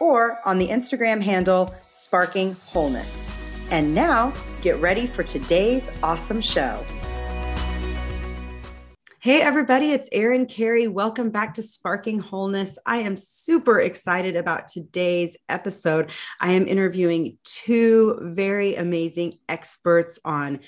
or on the Instagram handle Sparking Wholeness. And now, get ready for today's awesome show. Hey, everybody, it's Erin Carey. Welcome back to Sparking Wholeness. I am super excited about today's episode. I am interviewing two very amazing experts on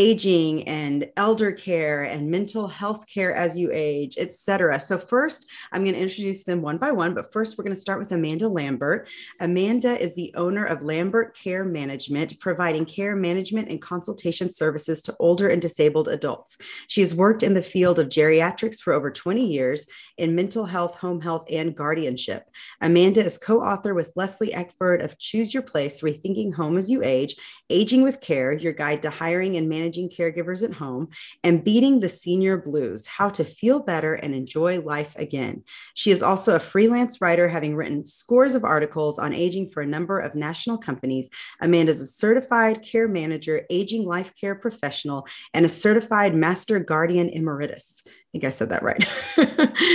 aging and elder care and mental health care as you age, etc. So first, I'm going to introduce them one by one, but first we're going to start with Amanda Lambert. Amanda is the owner of Lambert Care Management, providing care management and consultation services to older and disabled adults. She has worked in the field of geriatrics for over 20 years in mental health, home health, and guardianship. Amanda is co-author with Leslie Eckford of Choose Your Place: Rethinking Home as You Age, Aging with Care: Your Guide to Hiring and Managing managing caregivers at home, and Beating the Senior Blues How to Feel Better and Enjoy Life Again. She is also a freelance writer, having written scores of articles on aging for a number of national companies. Amanda is a certified care manager, aging life care professional, and a certified master guardian emeritus. I think I said that right.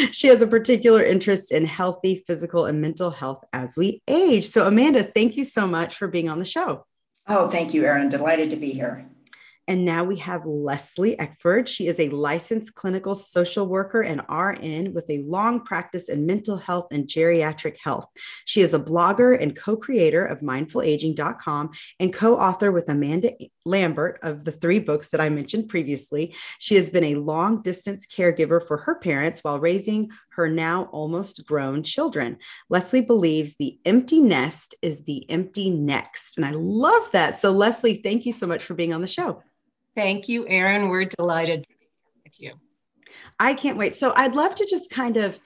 she has a particular interest in healthy physical and mental health as we age. So, Amanda, thank you so much for being on the show. Oh, thank you, Erin. Delighted to be here. And now we have Leslie Eckford. She is a licensed clinical social worker and RN with a long practice in mental health and geriatric health. She is a blogger and co creator of mindfulaging.com and co author with Amanda Lambert of the three books that I mentioned previously. She has been a long distance caregiver for her parents while raising her now almost grown children. Leslie believes the empty nest is the empty next. And I love that. So, Leslie, thank you so much for being on the show. Thank you, Erin. We're delighted to be here with you. I can't wait. So I'd love to just kind of,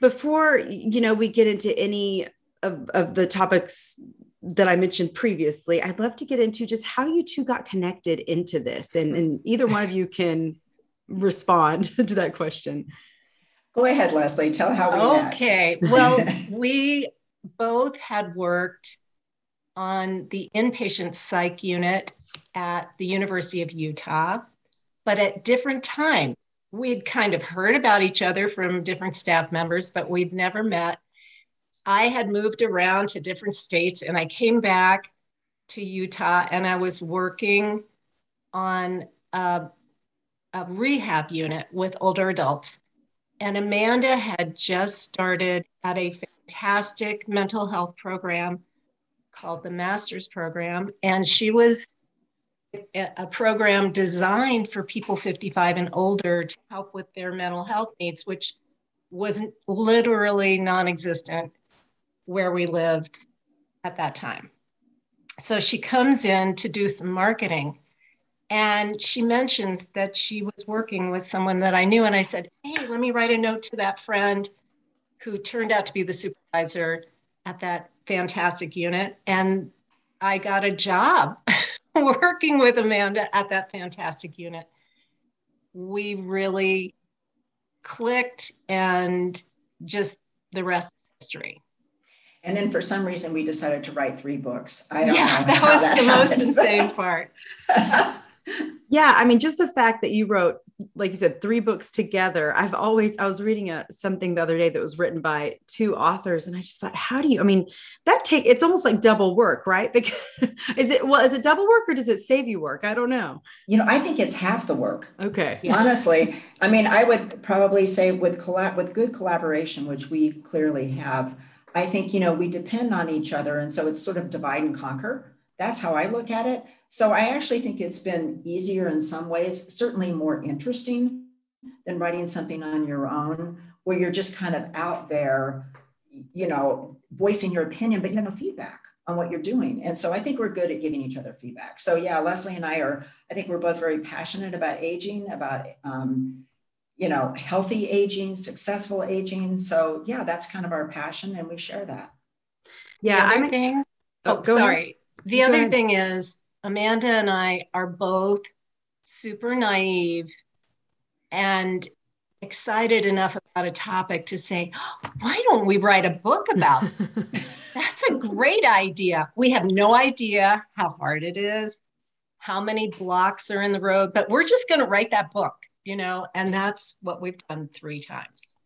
before you know, we get into any of, of the topics that I mentioned previously, I'd love to get into just how you two got connected into this, and, and either one of you can respond to that question. Go ahead, Leslie. Tell how we okay. Met. well, we both had worked on the inpatient psych unit at the University of Utah, but at different times. We'd kind of heard about each other from different staff members, but we'd never met. I had moved around to different states and I came back to Utah and I was working on a, a rehab unit with older adults. And Amanda had just started at a fantastic mental health program called the Master's Program. And she was a program designed for people 55 and older to help with their mental health needs, which was literally non existent where we lived at that time. So she comes in to do some marketing and she mentions that she was working with someone that I knew. And I said, Hey, let me write a note to that friend who turned out to be the supervisor at that fantastic unit. And I got a job working with Amanda at that fantastic unit, we really clicked and just the rest history. And then for some reason we decided to write three books. I don't yeah, know that was that the happened. most insane part. yeah, I mean, just the fact that you wrote like you said, three books together. I've always, I was reading a, something the other day that was written by two authors. And I just thought, how do you, I mean, that take, it's almost like double work, right? Because is it, well, is it double work or does it save you work? I don't know. You know, I think it's half the work. Okay. Honestly, I mean, I would probably say with collab, with good collaboration, which we clearly have, I think, you know, we depend on each other. And so it's sort of divide and conquer. That's how I look at it. So I actually think it's been easier in some ways, certainly more interesting than writing something on your own, where you're just kind of out there, you know, voicing your opinion, but you have no feedback on what you're doing. And so I think we're good at giving each other feedback. So yeah, Leslie and I are, I think we're both very passionate about aging, about, um, you know, healthy aging, successful aging. So yeah, that's kind of our passion and we share that. Yeah, I'm. Ex- oh, sorry. Ahead The other thing is, Amanda and I are both super naive and excited enough about a topic to say, why don't we write a book about it? That's a great idea. We have no idea how hard it is, how many blocks are in the road, but we're just going to write that book, you know, and that's what we've done three times.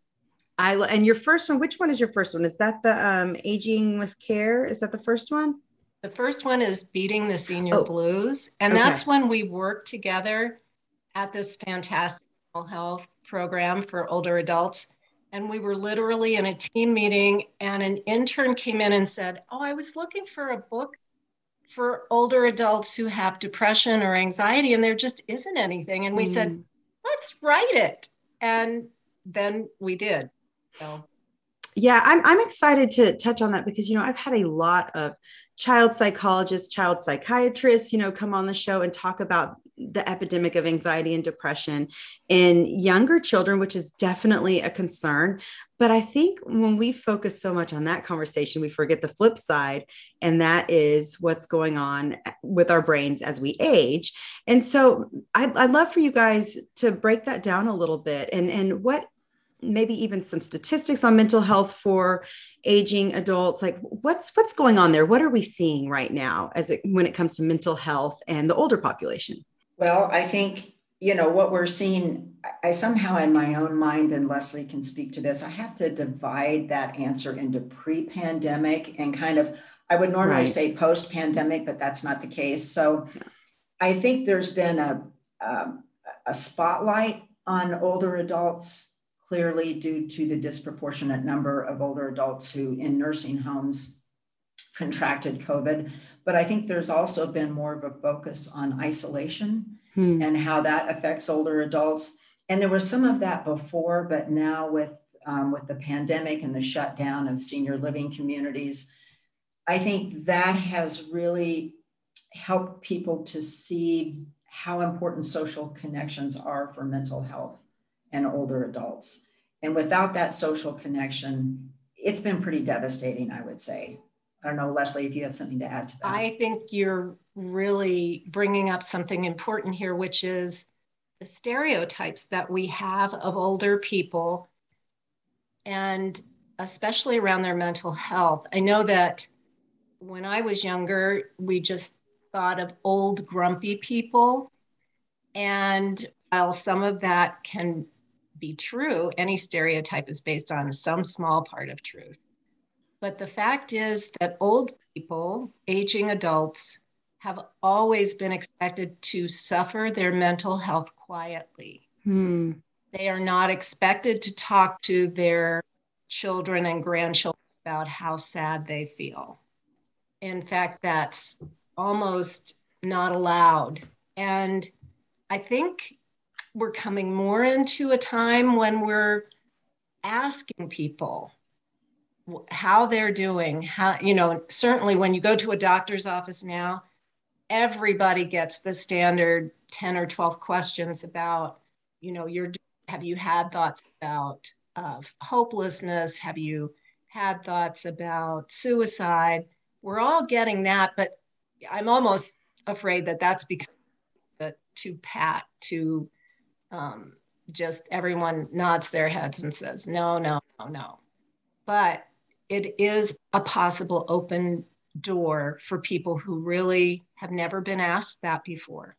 I and your first one, which one is your first one? Is that the um, aging with care? Is that the first one? The first one is beating the senior oh, blues, and okay. that's when we work together at this fantastic health program for older adults. And we were literally in a team meeting, and an intern came in and said, "Oh, I was looking for a book for older adults who have depression or anxiety, and there just isn't anything." And we mm. said, "Let's write it," and then we did. So yeah I'm, I'm excited to touch on that because you know i've had a lot of child psychologists child psychiatrists you know come on the show and talk about the epidemic of anxiety and depression in younger children which is definitely a concern. But i think when we focus so much on that conversation we forget the flip side and that is what's going on with our brains as we age. And so I'd, I'd love for you guys to break that down a little bit and and what maybe even some statistics on mental health for aging adults like what's what's going on there what are we seeing right now as it when it comes to mental health and the older population well i think you know what we're seeing i somehow in my own mind and leslie can speak to this i have to divide that answer into pre-pandemic and kind of i would normally right. say post-pandemic but that's not the case so yeah. i think there's been a um, a spotlight on older adults clearly due to the disproportionate number of older adults who in nursing homes contracted COVID. But I think there's also been more of a focus on isolation hmm. and how that affects older adults. And there was some of that before, but now with um, with the pandemic and the shutdown of senior living communities, I think that has really helped people to see how important social connections are for mental health and older adults. And without that social connection, it's been pretty devastating, I would say. I don't know, Leslie, if you have something to add to that. I think you're really bringing up something important here, which is the stereotypes that we have of older people and especially around their mental health. I know that when I was younger, we just thought of old, grumpy people. And while some of that can be true, any stereotype is based on some small part of truth. But the fact is that old people, aging adults, have always been expected to suffer their mental health quietly. Hmm. They are not expected to talk to their children and grandchildren about how sad they feel. In fact, that's almost not allowed. And I think we're coming more into a time when we're asking people how they're doing how you know certainly when you go to a doctor's office now everybody gets the standard 10 or 12 questions about you know your have you had thoughts about uh, hopelessness? Have you had thoughts about suicide? We're all getting that but i'm almost afraid that that's because too pat too um, just everyone nods their heads and says, no, no, no, no. But it is a possible open door for people who really have never been asked that before.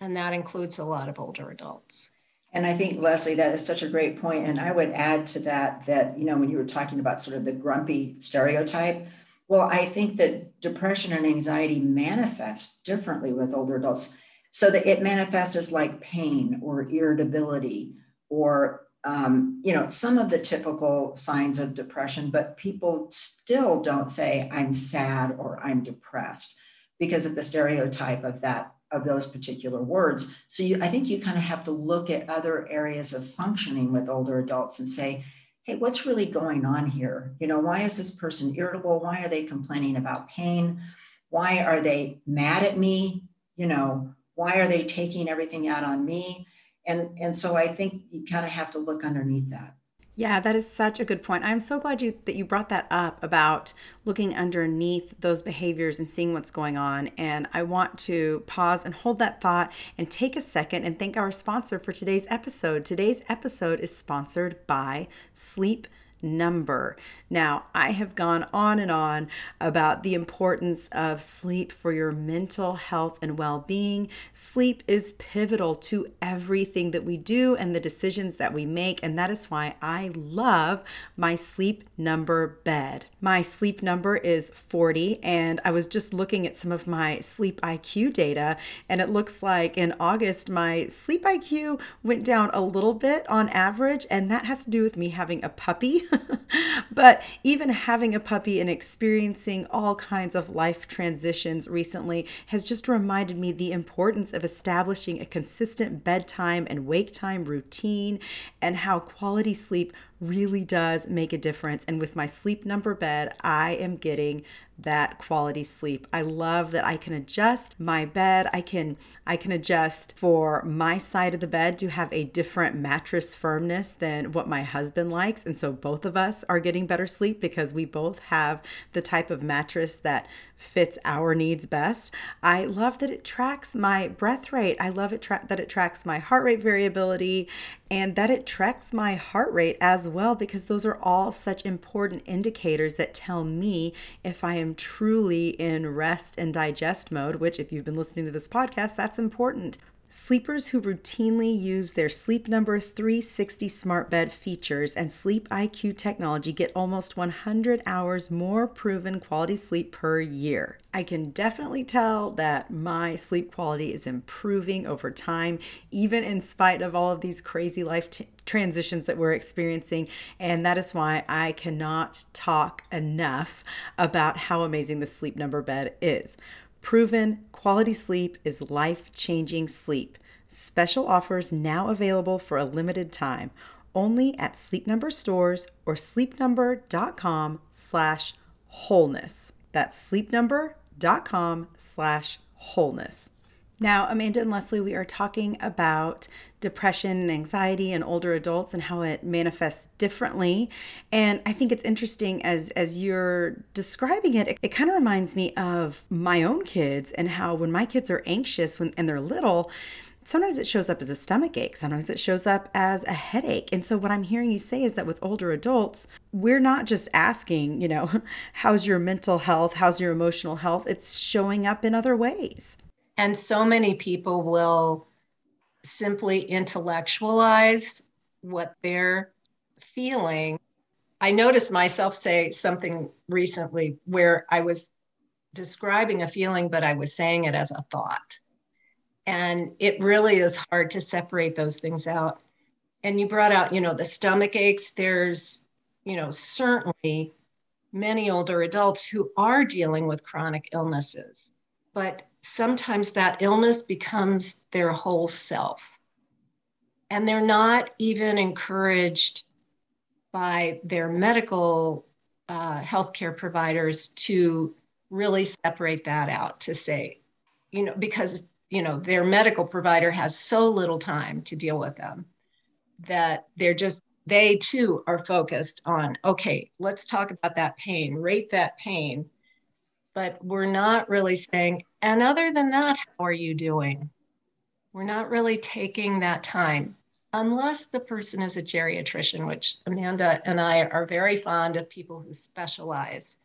And that includes a lot of older adults. And I think, Leslie, that is such a great point. And I would add to that that, you know, when you were talking about sort of the grumpy stereotype, well, I think that depression and anxiety manifest differently with older adults so that it manifests as like pain or irritability or um, you know some of the typical signs of depression but people still don't say i'm sad or i'm depressed because of the stereotype of that of those particular words. So you, i think you kind of have to look at other areas of functioning with older adults and say hey what's really going on here? You know why is this person irritable? Why are they complaining about pain? Why are they mad at me? You know why are they taking everything out on me? And, and so I think you kind of have to look underneath that. Yeah, that is such a good point. I'm so glad you that you brought that up about looking underneath those behaviors and seeing what's going on. And I want to pause and hold that thought and take a second and thank our sponsor for today's episode. Today's episode is sponsored by Sleep number. Now, I have gone on and on about the importance of sleep for your mental health and well being. Sleep is pivotal to everything that we do and the decisions that we make, and that is why I love my sleep number bed. My sleep number is 40, and I was just looking at some of my sleep IQ data, and it looks like in August, my sleep IQ went down a little bit on average, and that has to do with me having a puppy. but even having a puppy and experiencing all kinds of life transitions recently has just reminded me the importance of establishing a consistent bedtime and wake time routine and how quality sleep really does make a difference. And with my sleep number bed, I am getting that quality sleep. I love that I can adjust my bed. I can I can adjust for my side of the bed to have a different mattress firmness than what my husband likes. And so both of us are getting better sleep because we both have the type of mattress that fits our needs best. I love that it tracks my breath rate. I love it tra- that it tracks my heart rate variability and that it tracks my heart rate as well because those are all such important indicators that tell me if I am truly in rest and digest mode, which if you've been listening to this podcast, that's important. Sleepers who routinely use their Sleep Number 360 smart bed features and Sleep IQ technology get almost 100 hours more proven quality sleep per year. I can definitely tell that my sleep quality is improving over time, even in spite of all of these crazy life transitions that we're experiencing. And that is why I cannot talk enough about how amazing the Sleep Number bed is. Proven quality sleep is life changing sleep. Special offers now available for a limited time only at Sleep Number stores or sleepnumber.com slash wholeness. That's sleepnumber.com slash wholeness. Now, Amanda and Leslie, we are talking about depression and anxiety in older adults and how it manifests differently. And I think it's interesting as as you're describing it, it, it kind of reminds me of my own kids and how when my kids are anxious when and they're little, sometimes it shows up as a stomach ache, sometimes it shows up as a headache. And so, what I'm hearing you say is that with older adults, we're not just asking, you know, how's your mental health? How's your emotional health? It's showing up in other ways. And so many people will simply intellectualize what they're feeling. I noticed myself say something recently where I was describing a feeling, but I was saying it as a thought. And it really is hard to separate those things out. And you brought out, you know, the stomach aches. There's, you know, certainly many older adults who are dealing with chronic illnesses, but sometimes that illness becomes their whole self. And they're not even encouraged by their medical uh, healthcare providers to really separate that out to say, you know, because, you know, their medical provider has so little time to deal with them that they're just, they too are focused on, okay, let's talk about that pain, rate that pain. But we're not really saying, and other than that, how are you doing? We're not really taking that time unless the person is a geriatrician, which Amanda and I are very fond of people who specialize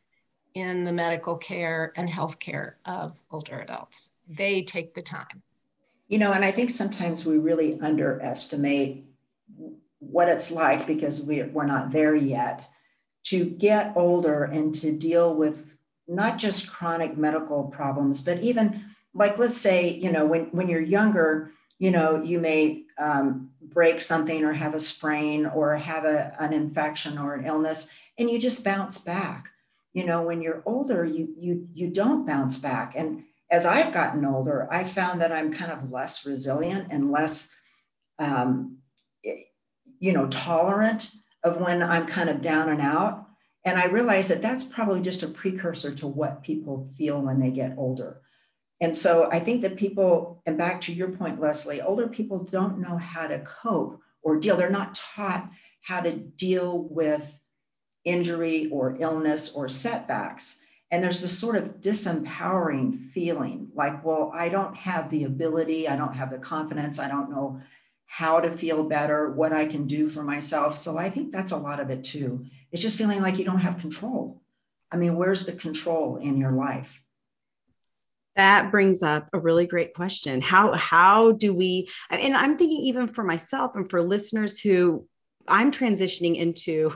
in the medical care and healthcare of older adults. They take the time. You know, and I think sometimes we really underestimate what it's like because we're, we're not there yet to get older and to deal with not just chronic medical problems, but even like let's say, you know, when when you're younger, you know, you may um, break something or have a sprain or have a, an infection or an illness, and you just bounce back. You know, when you're older, you you you don't bounce back. And as I've gotten older, I found that I'm kind of less resilient and less, um, you know, tolerant of when I'm kind of down and out. And I realized that that's probably just a precursor to what people feel when they get older. And so I think that people, and back to your point, Leslie, older people don't know how to cope or deal. They're not taught how to deal with injury or illness or setbacks. And there's this sort of disempowering feeling like, well, I don't have the ability, I don't have the confidence, I don't know how to feel better, what I can do for myself. So I think that's a lot of it too. It's just feeling like you don't have control. I mean, where's the control in your life? That brings up a really great question. How how do we and I'm thinking even for myself and for listeners who I'm transitioning into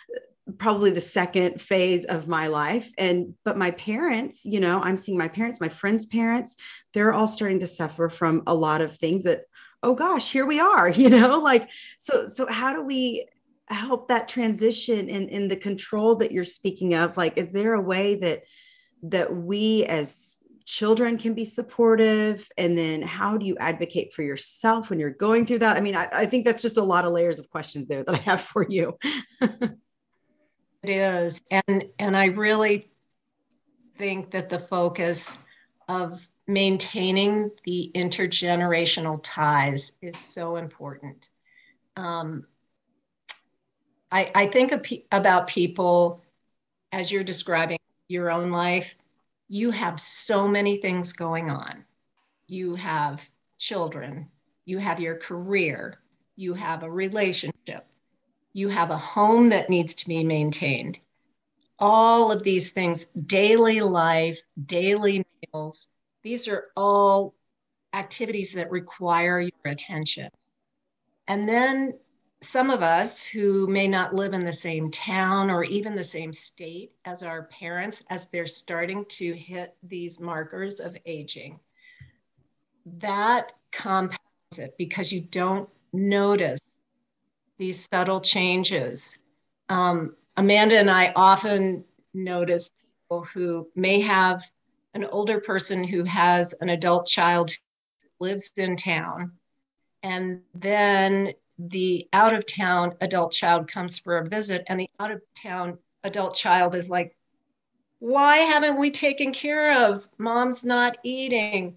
probably the second phase of my life and but my parents you know i'm seeing my parents my friends parents they're all starting to suffer from a lot of things that oh gosh here we are you know like so so how do we help that transition in in the control that you're speaking of? Like is there a way that that we as children can be supportive? And then how do you advocate for yourself when you're going through that? I mean I, I think that's just a lot of layers of questions there that i have for you. It is. And and i really think that the focus of maintaining the intergenerational ties is so important. Um, I, I think about people as you're describing your own life you have so many things going on. You have children, you have your career, you have a relationship, you have a home that needs to be maintained. All of these things, daily life, daily meals, these are all activities that require your attention. And then some of us who may not live in the same town or even the same state as our parents as they're starting to hit these markers of aging. That compounds it because you don't notice these subtle changes. Um, amanda and i often notice people who may have an older person who has an adult child who lives in town and then the out of town adult child comes for a visit and the out of town adult child is like why haven't we taken care of? Mom's not eating.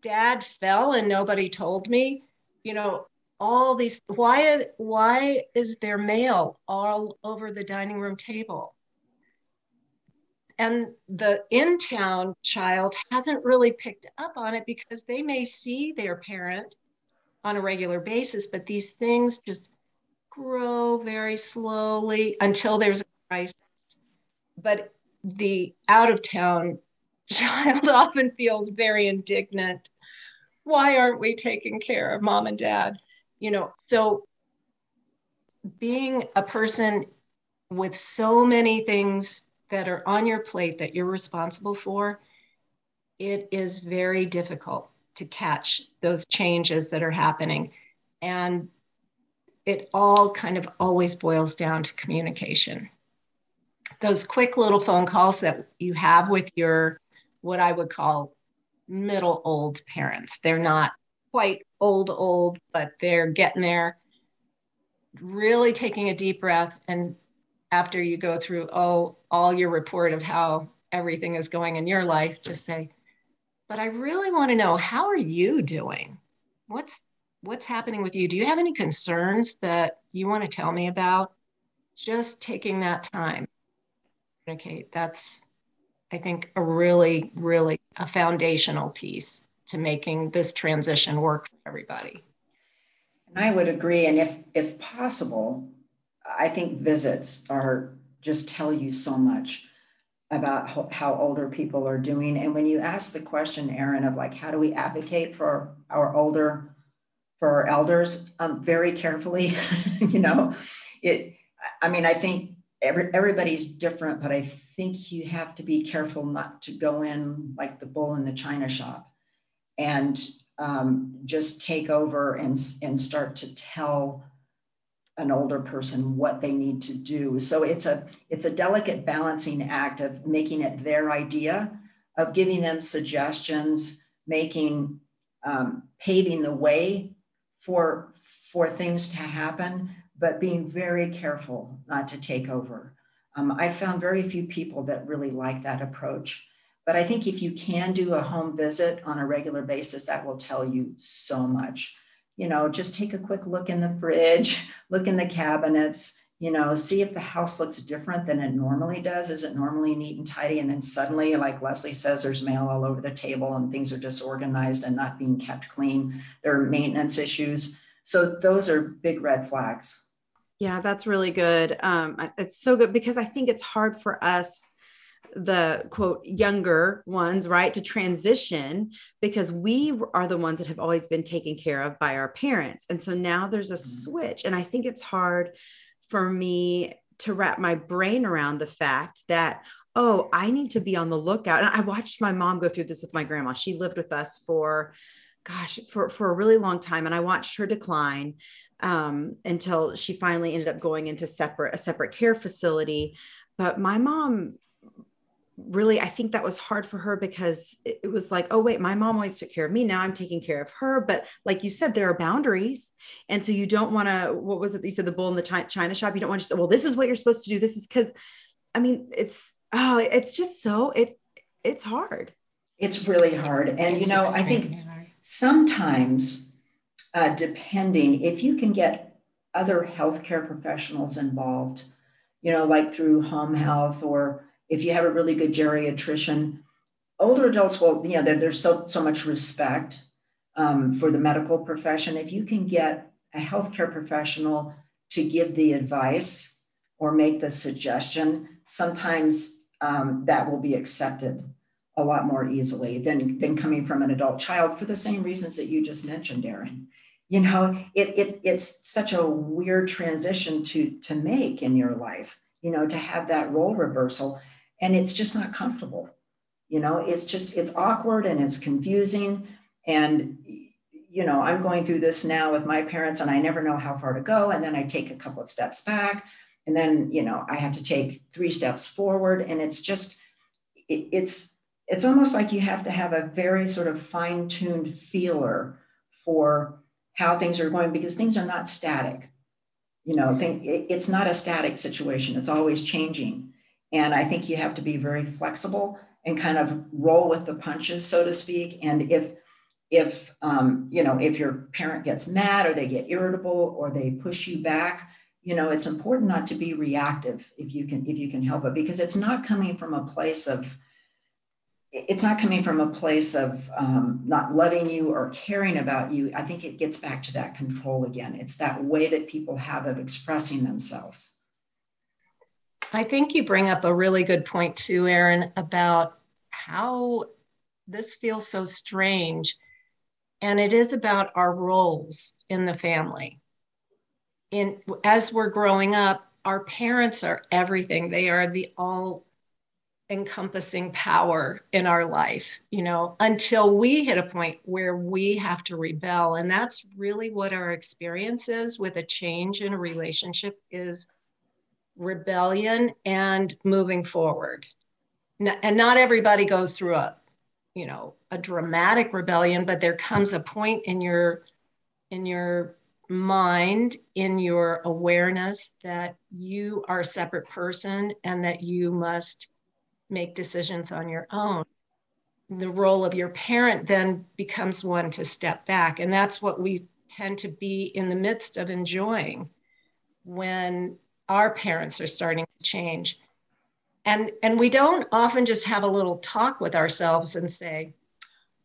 Dad fell and nobody told me. You know all these why why is there mail all over the dining room table? And the in town child hasn't really picked up on it because they may see their parent on a regular basis, but these things just grow very slowly until there's a crisis. But the out of town child often feels very indignant. Why aren't we taking care of mom and dad? You know, so being a person with so many things that are on your plate that you're responsible for, it is very difficult to catch those changes that are happening. And it all kind of always boils down to communication. Those quick little phone calls that you have with your, what I would call middle old parents. They're not quite old, old, but they're getting there. Really taking a deep breath. And after you go through, oh, all your report of how everything is going in your life, just say, but I really want to know how are you doing? What's what's happening with you? Do you have any concerns that you want to tell me about? Just taking that time. Communicate. That's I think a really, really a foundational piece to making this transition work for everybody. And I would agree. And if if possible, I think visits are just tell you so much about how, older people are doing. And when you ask the question, Erin, of like, how do we advocate for our older, for our elders, um, very carefully, you know, it, I mean, I think every, everybody's different, but I think you have to be careful not to go in like the bull in the china shop and um, just take over and, and start to tell an older person what they need to do. So it's a it's a delicate balancing act of making it their idea of giving them suggestions making um, paving the way for for things to happen but being very careful not to take over. Um, i found very few people that really like that approach but i think if you can do a home visit on a regular basis that will tell you so much you know, just take a quick look in the fridge, look in the cabinets, you know, see if the house looks different than it normally does. Is it normally neat and tidy? And then suddenly, like Leslie says, there's mail all over the table and things are disorganized and not being kept clean. There are maintenance issues. So those are big red flags. Yeah, that's really good. Um, it's so good because I think it's hard for us the quote younger ones right to transition because we are the ones that have always been taken care of by our parents. And so now there's a mm-hmm. switch. And i think it's hard for me to wrap my brain around the fact that oh i need to be on the lookout. And i watched my mom go through this with my grandma. She lived with us for gosh for for a really long time. And i watched her decline um, until she finally ended up going into separate a separate care facility. But my mom really i think that was hard for her because it was like oh wait my mom always took care of me. Now i'm taking care of her. But like you said there are boundaries. And so you don't want to what was it you said the bull in the china shop? You don't want to say well this is what you're supposed to do. This is because i mean it's oh it's just so it it's hard. It's really hard. And you know i think sometimes uh, depending if you can get other healthcare professionals involved you know like through home health or if you have a really good geriatrician, older adults will, you know, there's so, so much respect um, for the medical profession. If you can get a healthcare professional to give the advice or make the suggestion, sometimes um, that will be accepted a lot more easily than, than coming from an adult child for the same reasons that you just mentioned, Erin. You know, it, it, it's such a weird transition to, to make in your life, you know, to have that role reversal and it's just not comfortable. You know it's just it's awkward and it's confusing. And you know i'm going through this now with my parents and i never know how far to go. And then i take a couple of steps back. And then you know i have to take three steps forward. And it's just it, it's it's almost like you have to have a very sort of fine-tuned feeler for how things are going because things are not static. You know think, it, it's not a static situation. It's always changing and I think you have to be very flexible and kind of roll with the punches, so to speak. And if if um, you know if your parent gets mad or they get irritable or they push you back, you know it's important not to be reactive if you can if you can help it because it's not coming from a place of it's not coming from a place of um, not loving you or caring about you. I think it gets back to that control again. It's that way that people have of expressing themselves. I think you bring up a really good point too, Erin, about how this feels so strange. And it is about our roles in the family. In as we're growing up, our parents are everything. They are the all encompassing power in our life, you know, until we hit a point where we have to rebel. And that's really what our experience is with a change in a relationship is rebellion and moving forward. And not everybody goes through a, you know, a dramatic rebellion, but there comes a point in your in your mind, in your awareness that you are a separate person and that you must make decisions on your own. The role of your parent then becomes one to step back. And that's what we tend to be in the midst of enjoying when our parents are starting to change. And and we don't often just have a little talk with ourselves and say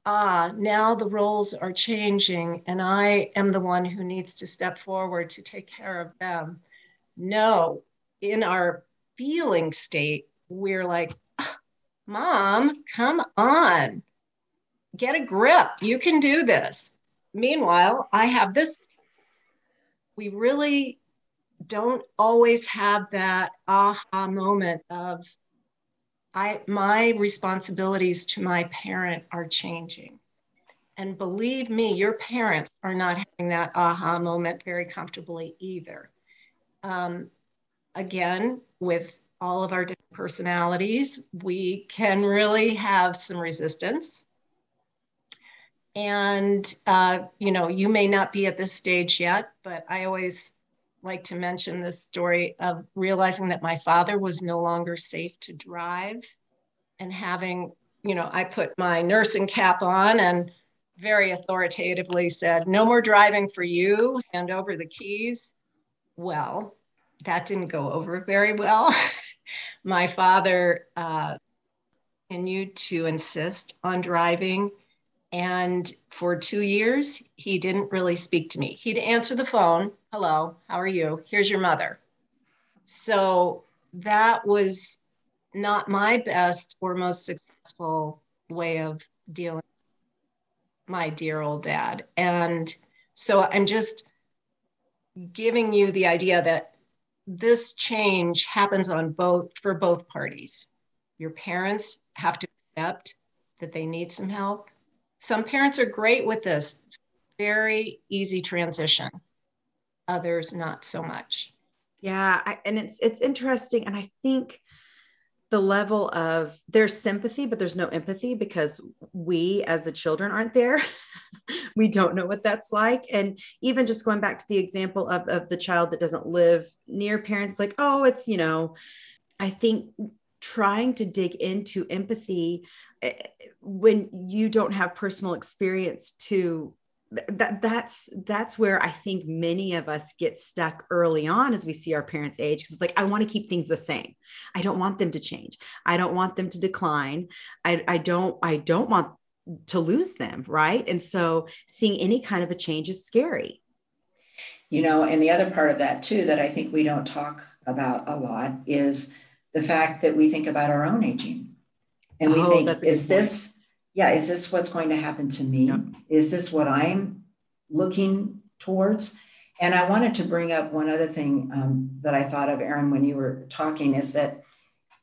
ah now the roles are changing and i am the one who needs to step forward to take care of them. No in our feeling state we're like mom come on. Get a grip. You can do this. Meanwhile i have this. We really don't always have that aha moment of I my responsibilities to my parent are changing. And believe me, your parents are not having that aha moment very comfortably either. Um, again, with all of our different personalities, we can really have some resistance. And, uh, you know, you may not be at this stage yet, but I always like to mention this story of realizing that my father was no longer safe to drive and having, you know, I put my nursing cap on and very authoritatively said, No more driving for you, hand over the keys. Well, that didn't go over very well. My father uh, continued to insist on driving. And for two years, he didn't really speak to me. He'd answer the phone Hello, how are you? Here's your mother. So that was not my best or most successful way of dealing my dear old dad. And so I'm just giving you the idea that this change happens on both for both parties. Your parents have to accept that they need some help. Some parents are great with this, very easy transition. Others not so much. Yeah, I, and it's it's interesting and I think the level of there's sympathy but there's no empathy because we as the children aren't there we don't know what that's like and even just going back to the example of, of the child that doesn't live near parents like oh it's you know i think trying to dig into empathy eh, when you don't have personal experience to that that's that's where I think many of us get stuck early on as we see our parents age because it's like I want to keep things the same. I don't want them to change. I don't want them to decline. I, I don't I don't want to lose them, right? And so seeing any kind of a change is scary. You know, and the other part of that too that I think we don't talk about a lot is the fact that we think about our own aging. And we oh, think, is this yeah, is this what's going to happen to me? Yep. Is this what I'm looking towards? And I wanted to bring up one other thing um, that I thought of, Erin, when you were talking, is that,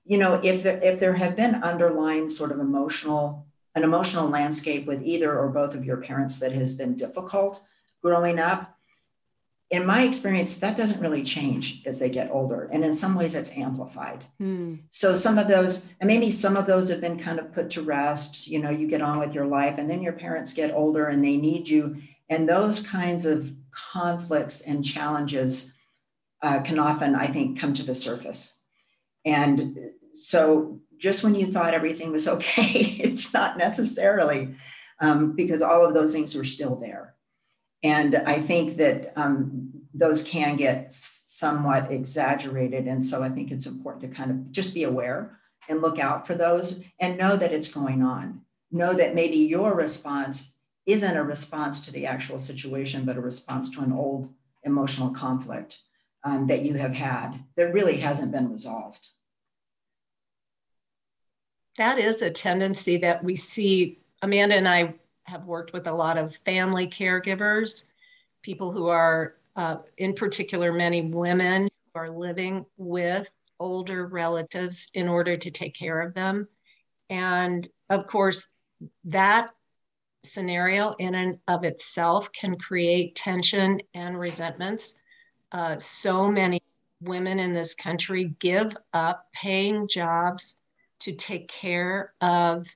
you know, if there, if there have been underlying sort of emotional, an emotional landscape with either or both of your parents that has been difficult growing up, in my experience, that doesn't really change as they get older. And in some ways, it's amplified. Hmm. So some of those, and maybe some of those have been kind of put to rest. You know, you get on with your life, and then your parents get older and they need you. And those kinds of conflicts and challenges uh, can often, I think, come to the surface. And so just when you thought everything was okay, it's not necessarily um, because all of those things are still there. And I think that um, those can get somewhat exaggerated. And so I think it's important to kind of just be aware and look out for those and know that it's going on. Know that maybe your response isn't a response to the actual situation, but a response to an old emotional conflict um, that you have had that really hasn't been resolved. That is a tendency that we see. Amanda and I have worked with a lot of family caregivers, people who are, uh, in particular, many women who are living with older relatives in order to take care of them. And of course, that scenario in and of itself can create tension and resentments. Uh, so many women in this country give up paying jobs to take care of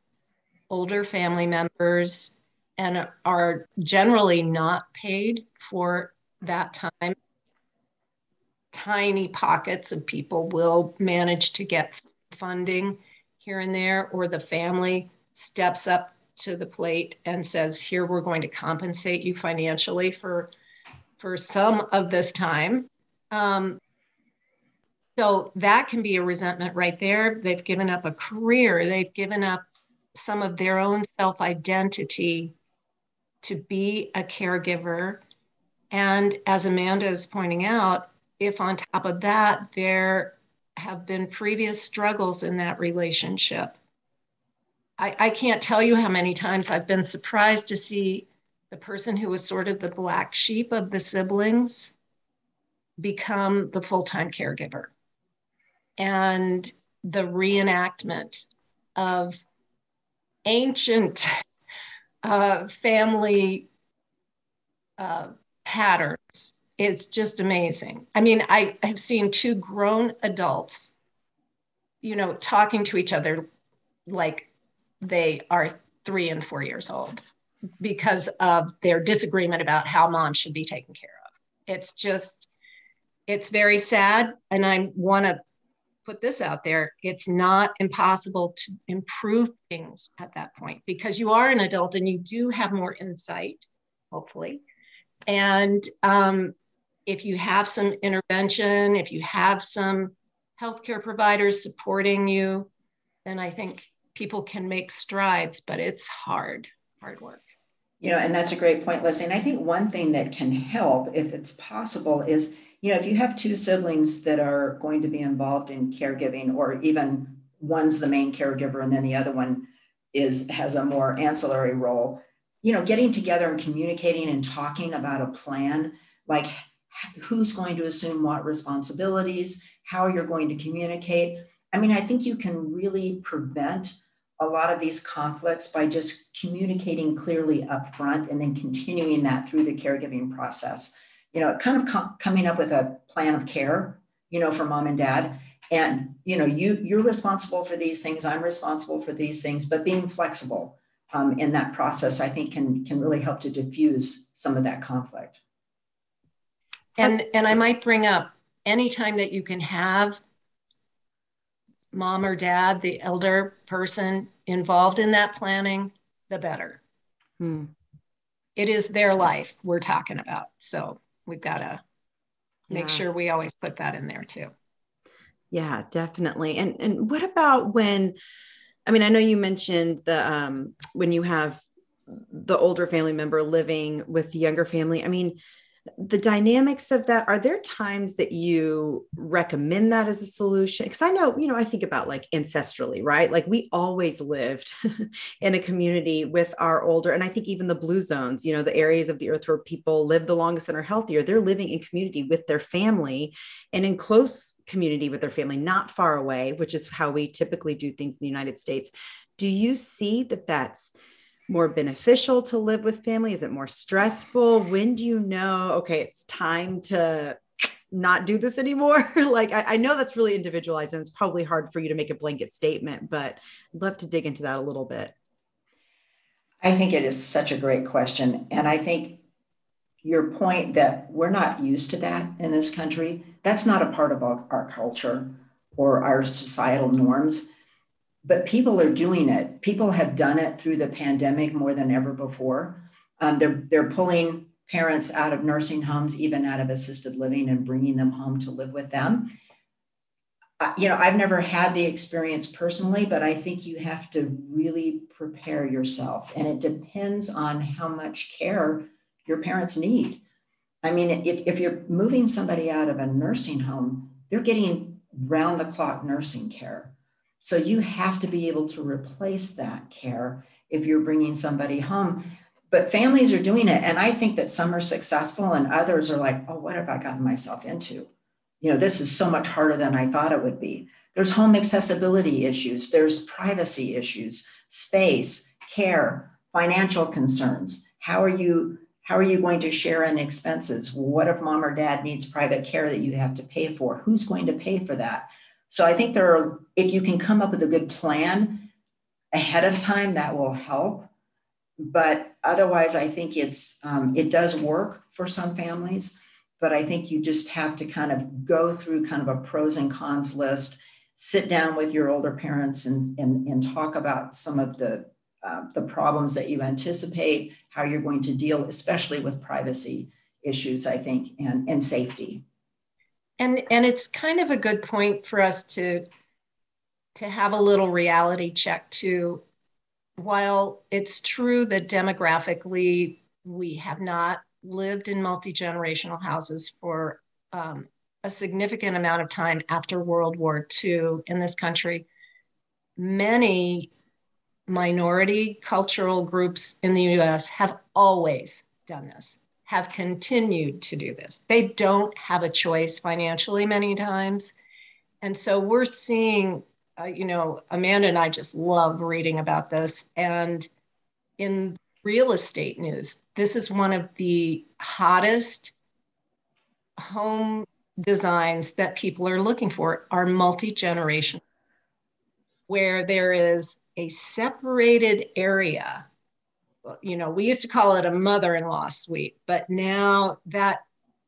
older family members and are generally not paid for that time. Tiny pockets of people will manage to get funding here and there, or the family steps up to the plate and says, Here, we're going to compensate you financially for, for some of this time. Um, so that can be a resentment right there. They've given up a career, they've given up some of their own self identity to be a caregiver. And as Amanda is pointing out, if on top of that, there have been previous struggles in that relationship, I, I can't tell you how many times I've been surprised to see the person who was sort of the black sheep of the siblings become the full time caregiver. And the reenactment of ancient uh, family uh, patterns is just amazing. I mean, I have seen two grown adults, you know, talking to each other like they are three and four years old because of their disagreement about how mom should be taken care of. It's just, it's very sad. And I want to put this out there it's not impossible to improve things at that point because you are an adult and you do have more insight hopefully. And um, if you have some intervention if you have some healthcare providers supporting you then i think people can make strides but it's hard hard work. You know and that's a great point leslie. And i think one thing that can help if it's possible is you know, if you have two siblings that are going to be involved in caregiving, or even one's the main caregiver and then the other one is has a more ancillary role, you know, getting together and communicating and talking about a plan, like who's going to assume what responsibilities, how you're going to communicate. I mean, I think you can really prevent a lot of these conflicts by just communicating clearly up front and then continuing that through the caregiving process you know, kind of com- coming up with a plan of care, you know, for mom and dad. And, you know, you, you're responsible for these things, I'm responsible for these things, but being flexible um, in that process, I think can, can really help to diffuse some of that conflict. And, and I might bring up anytime that you can have mom or dad, the elder person involved in that planning, the better. Hmm. It is their life we're talking about. So we've got to make yeah. sure we always put that in there too. Yeah, definitely. And and what about when I mean, I know you mentioned the um when you have the older family member living with the younger family. I mean, the dynamics of that are there times that you recommend that as a solution? Because i know you know i think about like ancestrally right? Like we always lived in a community with our older and i think even the blue zones you know the areas of the earth where people live the longest and are healthier they're living in community with their family and in close community with their family not far away which is how we typically do things in the united states. Do you see that that's more beneficial to live with family? Is it more stressful? When do you know, okay, it's time to not do this anymore? like, I, I, know that's really individualized and it's probably hard for you to make a blanket statement, but I'd love to dig into that a little bit. I think it is such a great question. And I think your point that we're not used to that in this country, that's not a part of our, our culture or our societal norms but people are doing it. People have done it through the pandemic more than ever before. Um, they're they're pulling parents out of nursing homes, even out of assisted living, and bringing them home to live with them. Uh, you know, I've never had the experience personally, but I think you have to really prepare yourself, and it depends on how much care your parents need. I mean, if, if you're moving somebody out of a nursing home, they're getting round the clock nursing care so you have to be able to replace that care if you're bringing somebody home. But families are doing it. And I think that some are successful and others are like, oh, what have I gotten myself into? You know, this is so much harder than I thought it would be. There's home accessibility issues, there's privacy issues, space, care, financial concerns. How are you how are you going to share in expenses? What if mom or dad needs private care that you have to pay for? Who's going to pay for that? So I think there are, if you can come up with a good plan ahead of time, that will help. But otherwise, I think it's um, it does work for some families. But I think you just have to kind of go through kind of a pros and cons list, sit down with your older parents and, and, and talk about some of the uh, the problems that you anticipate, how you're going to deal, especially with privacy issues, I think, and, and safety and and it's kind of a good point for us to to have a little reality check too. While it's true that demographically we have not lived in multi-generational houses for um, a significant amount of time after world war ii in this country many minority cultural groups in the us have always done this have continued to do this. They don't have a choice financially many times. And so we're seeing, uh, you know, Amanda and I just love reading about this. And in real estate news, this is one of the hottest home designs that people are looking for are multi-generational where there is a separated area you know, we used to call it a mother in law suite, but now that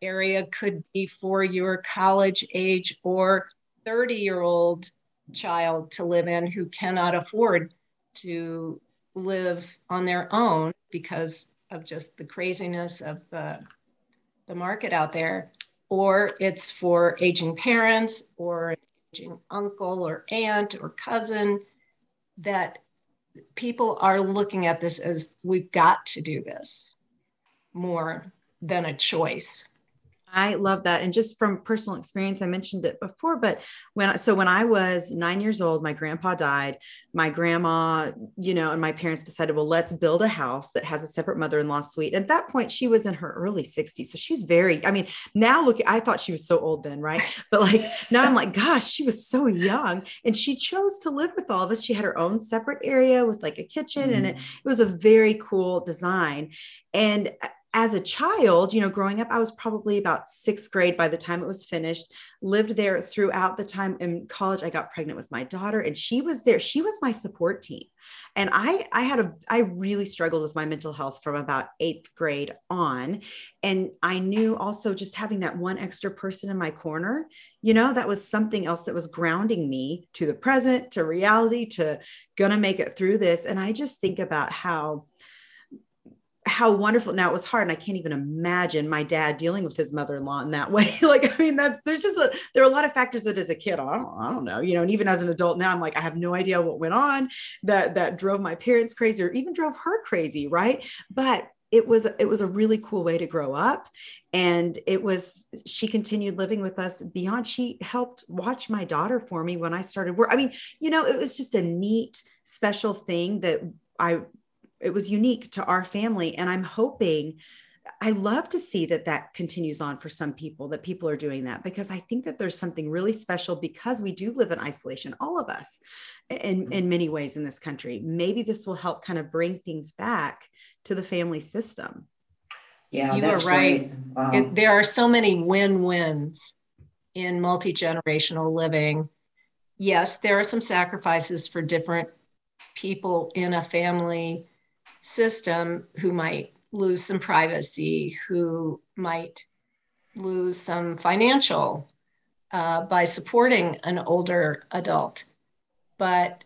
area could be for your college age or 30 year old child to live in who cannot afford to live on their own because of just the craziness of the, the market out there, or it's for aging parents or an aging uncle or aunt or cousin that people are looking at this as we've got to do this more than a choice. I love that. And just from personal experience, I mentioned it before, but when, so when I was nine years old, my grandpa died, my grandma, you know, and my parents decided, well, let's build a house that has a separate mother-in-law suite. At that point, she was in her early 60s. So she's very, I mean, now look, I thought she was so old then, right? But like, now I'm like, gosh, she was so young and she chose to live with all of us. She had her own separate area with like a kitchen mm-hmm. and it, it was a very cool design. And as a child, you know, growing up, I was probably about sixth grade by the time it was finished, lived there throughout the time in college. I got pregnant with my daughter and she was there. She was my support team. And I, I had a, I really struggled with my mental health from about eighth grade on. And I knew also just having that one extra person in my corner, you know, that was something else that was grounding me to the present, to reality, to gonna make it through this. And I just think about how, how wonderful now it was hard and i can't even imagine my dad dealing with his mother-in-law in that way. Like i mean that's there's just a, there are a lot of factors that as a kid I don't, I don't know you know and even as an adult now i'm like i have no idea what went on that that drove my parents crazy or even drove her crazy right? But it was it was a really cool way to grow up and it was she continued living with us beyond she helped watch my daughter for me when i started work i mean you know it was just a neat special thing that i it was unique to our family. And i'm hoping i love to see that that continues on for some people that people are doing that because i think that there's something really special because we do live in isolation all of us in mm-hmm. in many ways in this country. Maybe this will help kind of bring things back to the family system. Yeah you are right. wow. it, there are so many win-wins in multi-generational living. Yes there are some sacrifices for different people in a family system who might lose some privacy, who might lose some financial uh, by supporting an older adult. But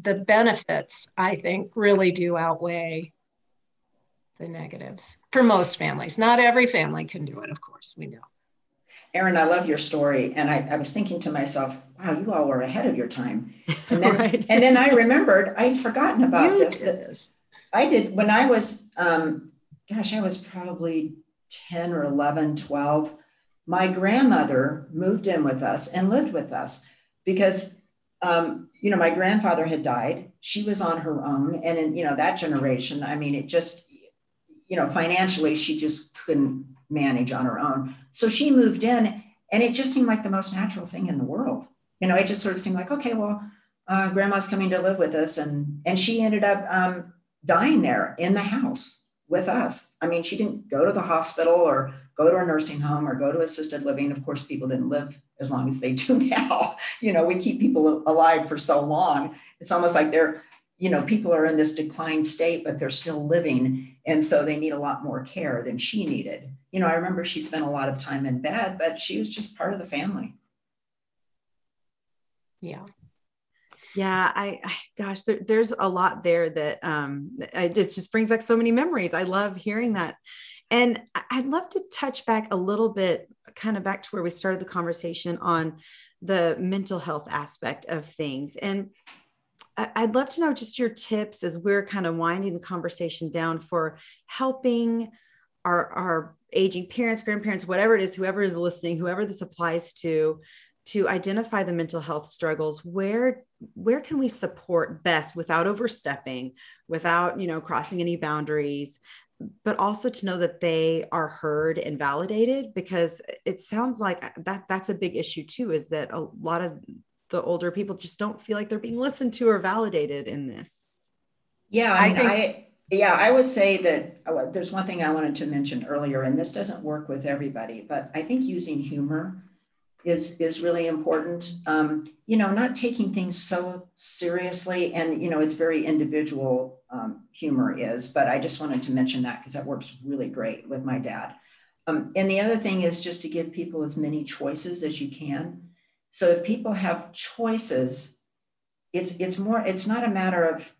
the benefits, I think, really do outweigh the negatives for most families. Not every family can do it, of course, we know. Erin, I love your story. And I, I, was thinking to myself, wow, you all were ahead of your time. And then, right. and then I remembered I'd forgotten about you this. I did when I was, um, gosh, I was probably 10 or 11, 12. My grandmother moved in with us and lived with us because, um, you know, my grandfather had died. She was on her own. And in, you know, that generation, I mean, it just, you know, financially, she just couldn't manage on her own. So she moved in and it just seemed like the most natural thing in the world. You know, it just sort of seemed like, okay, well, uh, grandma's coming to live with us. And, and she ended up, um, dying there in the house with us. I mean, she didn't go to the hospital or go to a nursing home or go to assisted living. Of course, people didn't live as long as they do now. You know, we keep people alive for so long. It's almost like they're, you know, people are in this declined state, but they're still living. And so they need a lot more care than she needed. You know, I remember she spent a lot of time in bed, but she was just part of the family. Yeah yeah i, I gosh there, there's a lot there that um it just brings back so many memories. I love hearing that. And i'd love to touch back a little bit kind of back to where we started the conversation on the mental health aspect of things. And I'd love to know just your tips as we're kind of winding the conversation down for helping our, our aging parents, grandparents, whatever it is, whoever is listening, whoever this applies to, to identify the mental health struggles where where can we support best without overstepping without you know crossing any boundaries but also to know that they are heard and validated? Because it sounds like that that's a big issue too is that a lot of the older people just don't feel like they're being listened to or validated in this. Yeah i, I think I, yeah i would say that oh, there's one thing i wanted to mention earlier and this doesn't work with everybody but i think using humor is is really important. Um, you know, not taking things so seriously, and you know, it's very individual. Um, humor is, but I just wanted to mention that because that works really great with my dad. Um, and the other thing is just to give people as many choices as you can. So if people have choices, it's it's more it's not a matter of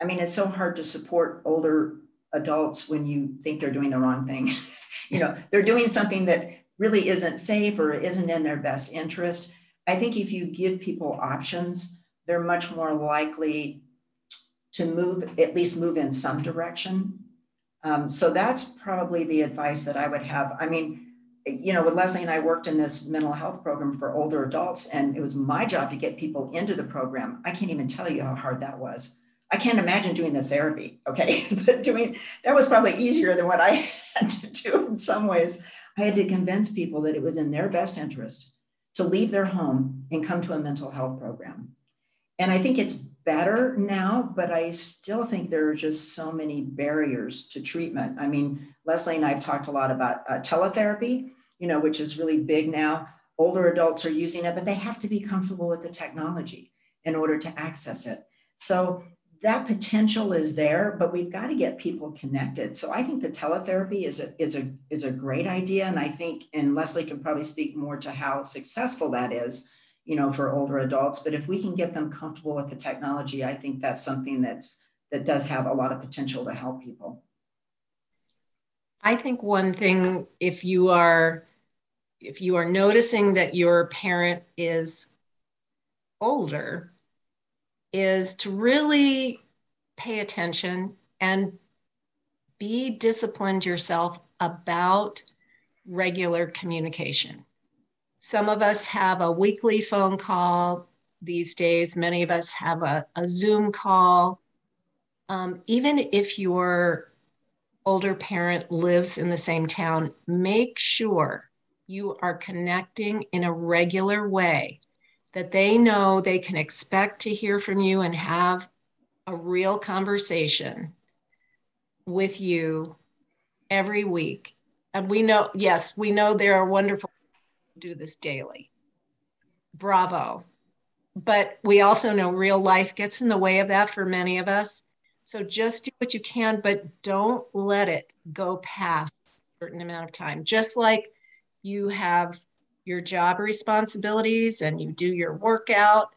I mean it's so hard to support older adults when you think they're doing the wrong thing. you know, they're doing something that really isn't safe or isn't in their best interest. I think if you give people options, they're much more likely to move, at least move in some direction. Um, so that's probably the advice that I would have. I mean, you know, with Leslie and I worked in this mental health program for older adults, and it was my job to get people into the program. I can't even tell you how hard that was. I can't imagine doing the therapy, okay? but doing that was probably easier than what I had to do in some ways. I had to convince people that it was in their best interest to leave their home and come to a mental health program. And I think it's better now, but I still think there are just so many barriers to treatment. I mean, Leslie and I have talked a lot about uh, teletherapy, you know, which is really big now. Older adults are using it, but they have to be comfortable with the technology in order to access it. So that potential is there, but we've got to get people connected. So I think the teletherapy is a is a is a great idea, and I think and Leslie can probably speak more to how successful that is, you know, for older adults. But if we can get them comfortable with the technology, I think that's something that's that does have a lot of potential to help people. I think one thing, if you are if you are noticing that your parent is older, is to really pay attention and be disciplined yourself about regular communication. Some of us have a weekly phone call these days, many of us have a, a Zoom call. Um, even if your older parent lives in the same town, make sure you are connecting in a regular way that they know they can expect to hear from you and have a real conversation with you every week. And we know, yes, we know there are wonderful do this daily. Bravo. But we also know real life gets in the way of that for many of us. So just do what you can, but don't let it go past a certain amount of time. Just like you have your job responsibilities and you do your workout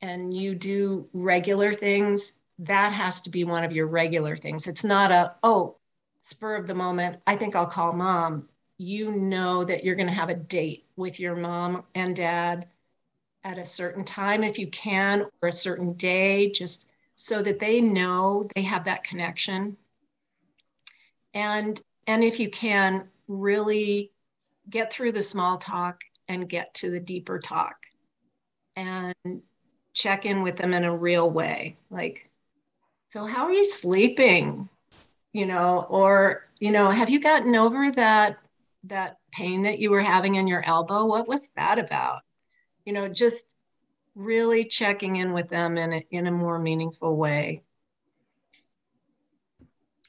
and you do regular things, that has to be one of your regular things. It's not a, oh, spur of the moment, I think I'll call mom. You know that you're going to have a date with your mom and dad at a certain time if you can, or a certain day, just so that they know they have that connection. And and if you can really get through the small talk and get to the deeper talk and check in with them in a real way. Like so how are you sleeping? You know or you know have you gotten over that that pain that you were having in your elbow? What was that about? You know just really checking in with them in a, in a more meaningful way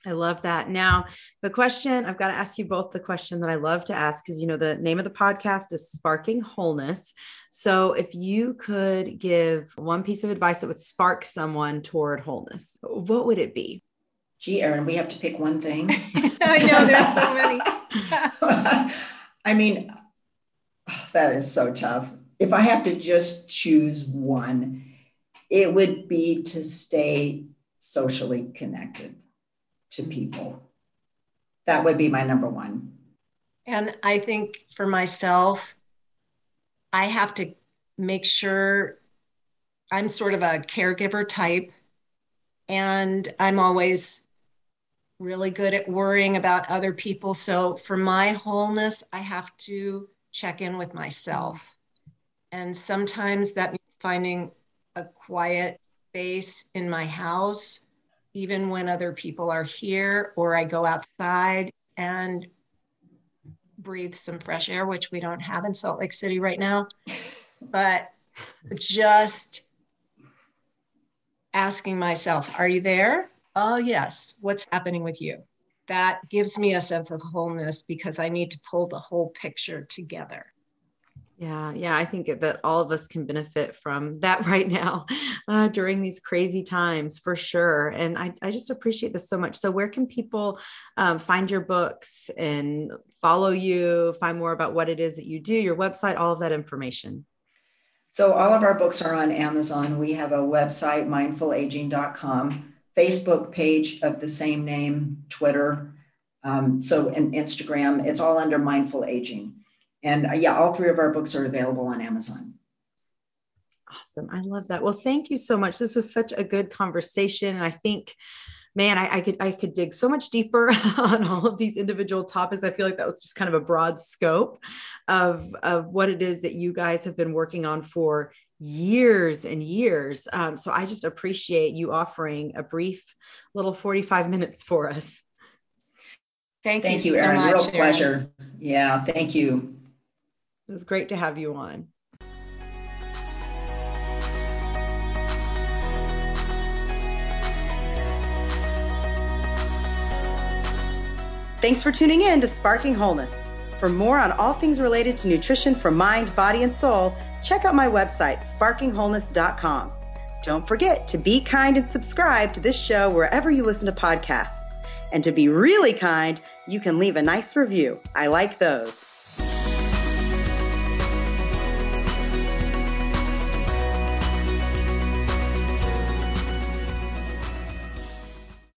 I love that. Now, the question I've got to ask you both the question that I love to ask because you know the name of the podcast is Sparking Wholeness. So, if you could give one piece of advice that would spark someone toward wholeness, what would it be? Gee, Erin, we have to pick one thing. I know there's so many. I mean, that is so tough. If I have to just choose one, it would be to stay socially connected to people. That would be my number one. And I think for myself, I have to make sure I'm sort of a caregiver type. And I'm always really good at worrying about other people. So for my wholeness, I have to check in with myself. And sometimes that means finding a quiet space in my house even when other people are here, or I go outside and breathe some fresh air, which we don't have in Salt Lake City right now. But just asking myself, Are you there? Oh, yes. What's happening with you? That gives me a sense of wholeness because I need to pull the whole picture together. Yeah, yeah, I think that all of us can benefit from that right now uh, during these crazy times for sure. And I, I just appreciate this so much. So, where can people um, find your books and follow you, find more about what it is that you do, your website, all of that information? So all of our books are on Amazon. We have a website, mindfulaging.com, Facebook page of the same name, Twitter, um, so and Instagram. It's all under Mindful Aging. And uh, yeah, all three of our books are available on Amazon. Awesome. I love that. Well, thank you so much. This was such a good conversation. And I think man, I, I, could I could dig so much deeper on all of these individual topics. I feel like that was just kind of a broad scope of of what it is that you guys have been working on for years and years. Um, so I just appreciate you offering a brief little 45 minutes for us. Thank, thank you, you Erin. So much, Real pleasure. Yeah, thank you. It was great to have you on. Thanks for tuning in to Sparking Wholeness. For more on all things related to nutrition for mind, body, and soul, check out my website, sparkingwholeness.com. Don't forget to be kind and subscribe to this show wherever you listen to podcasts. And to be really kind, you can leave a nice review. I like those.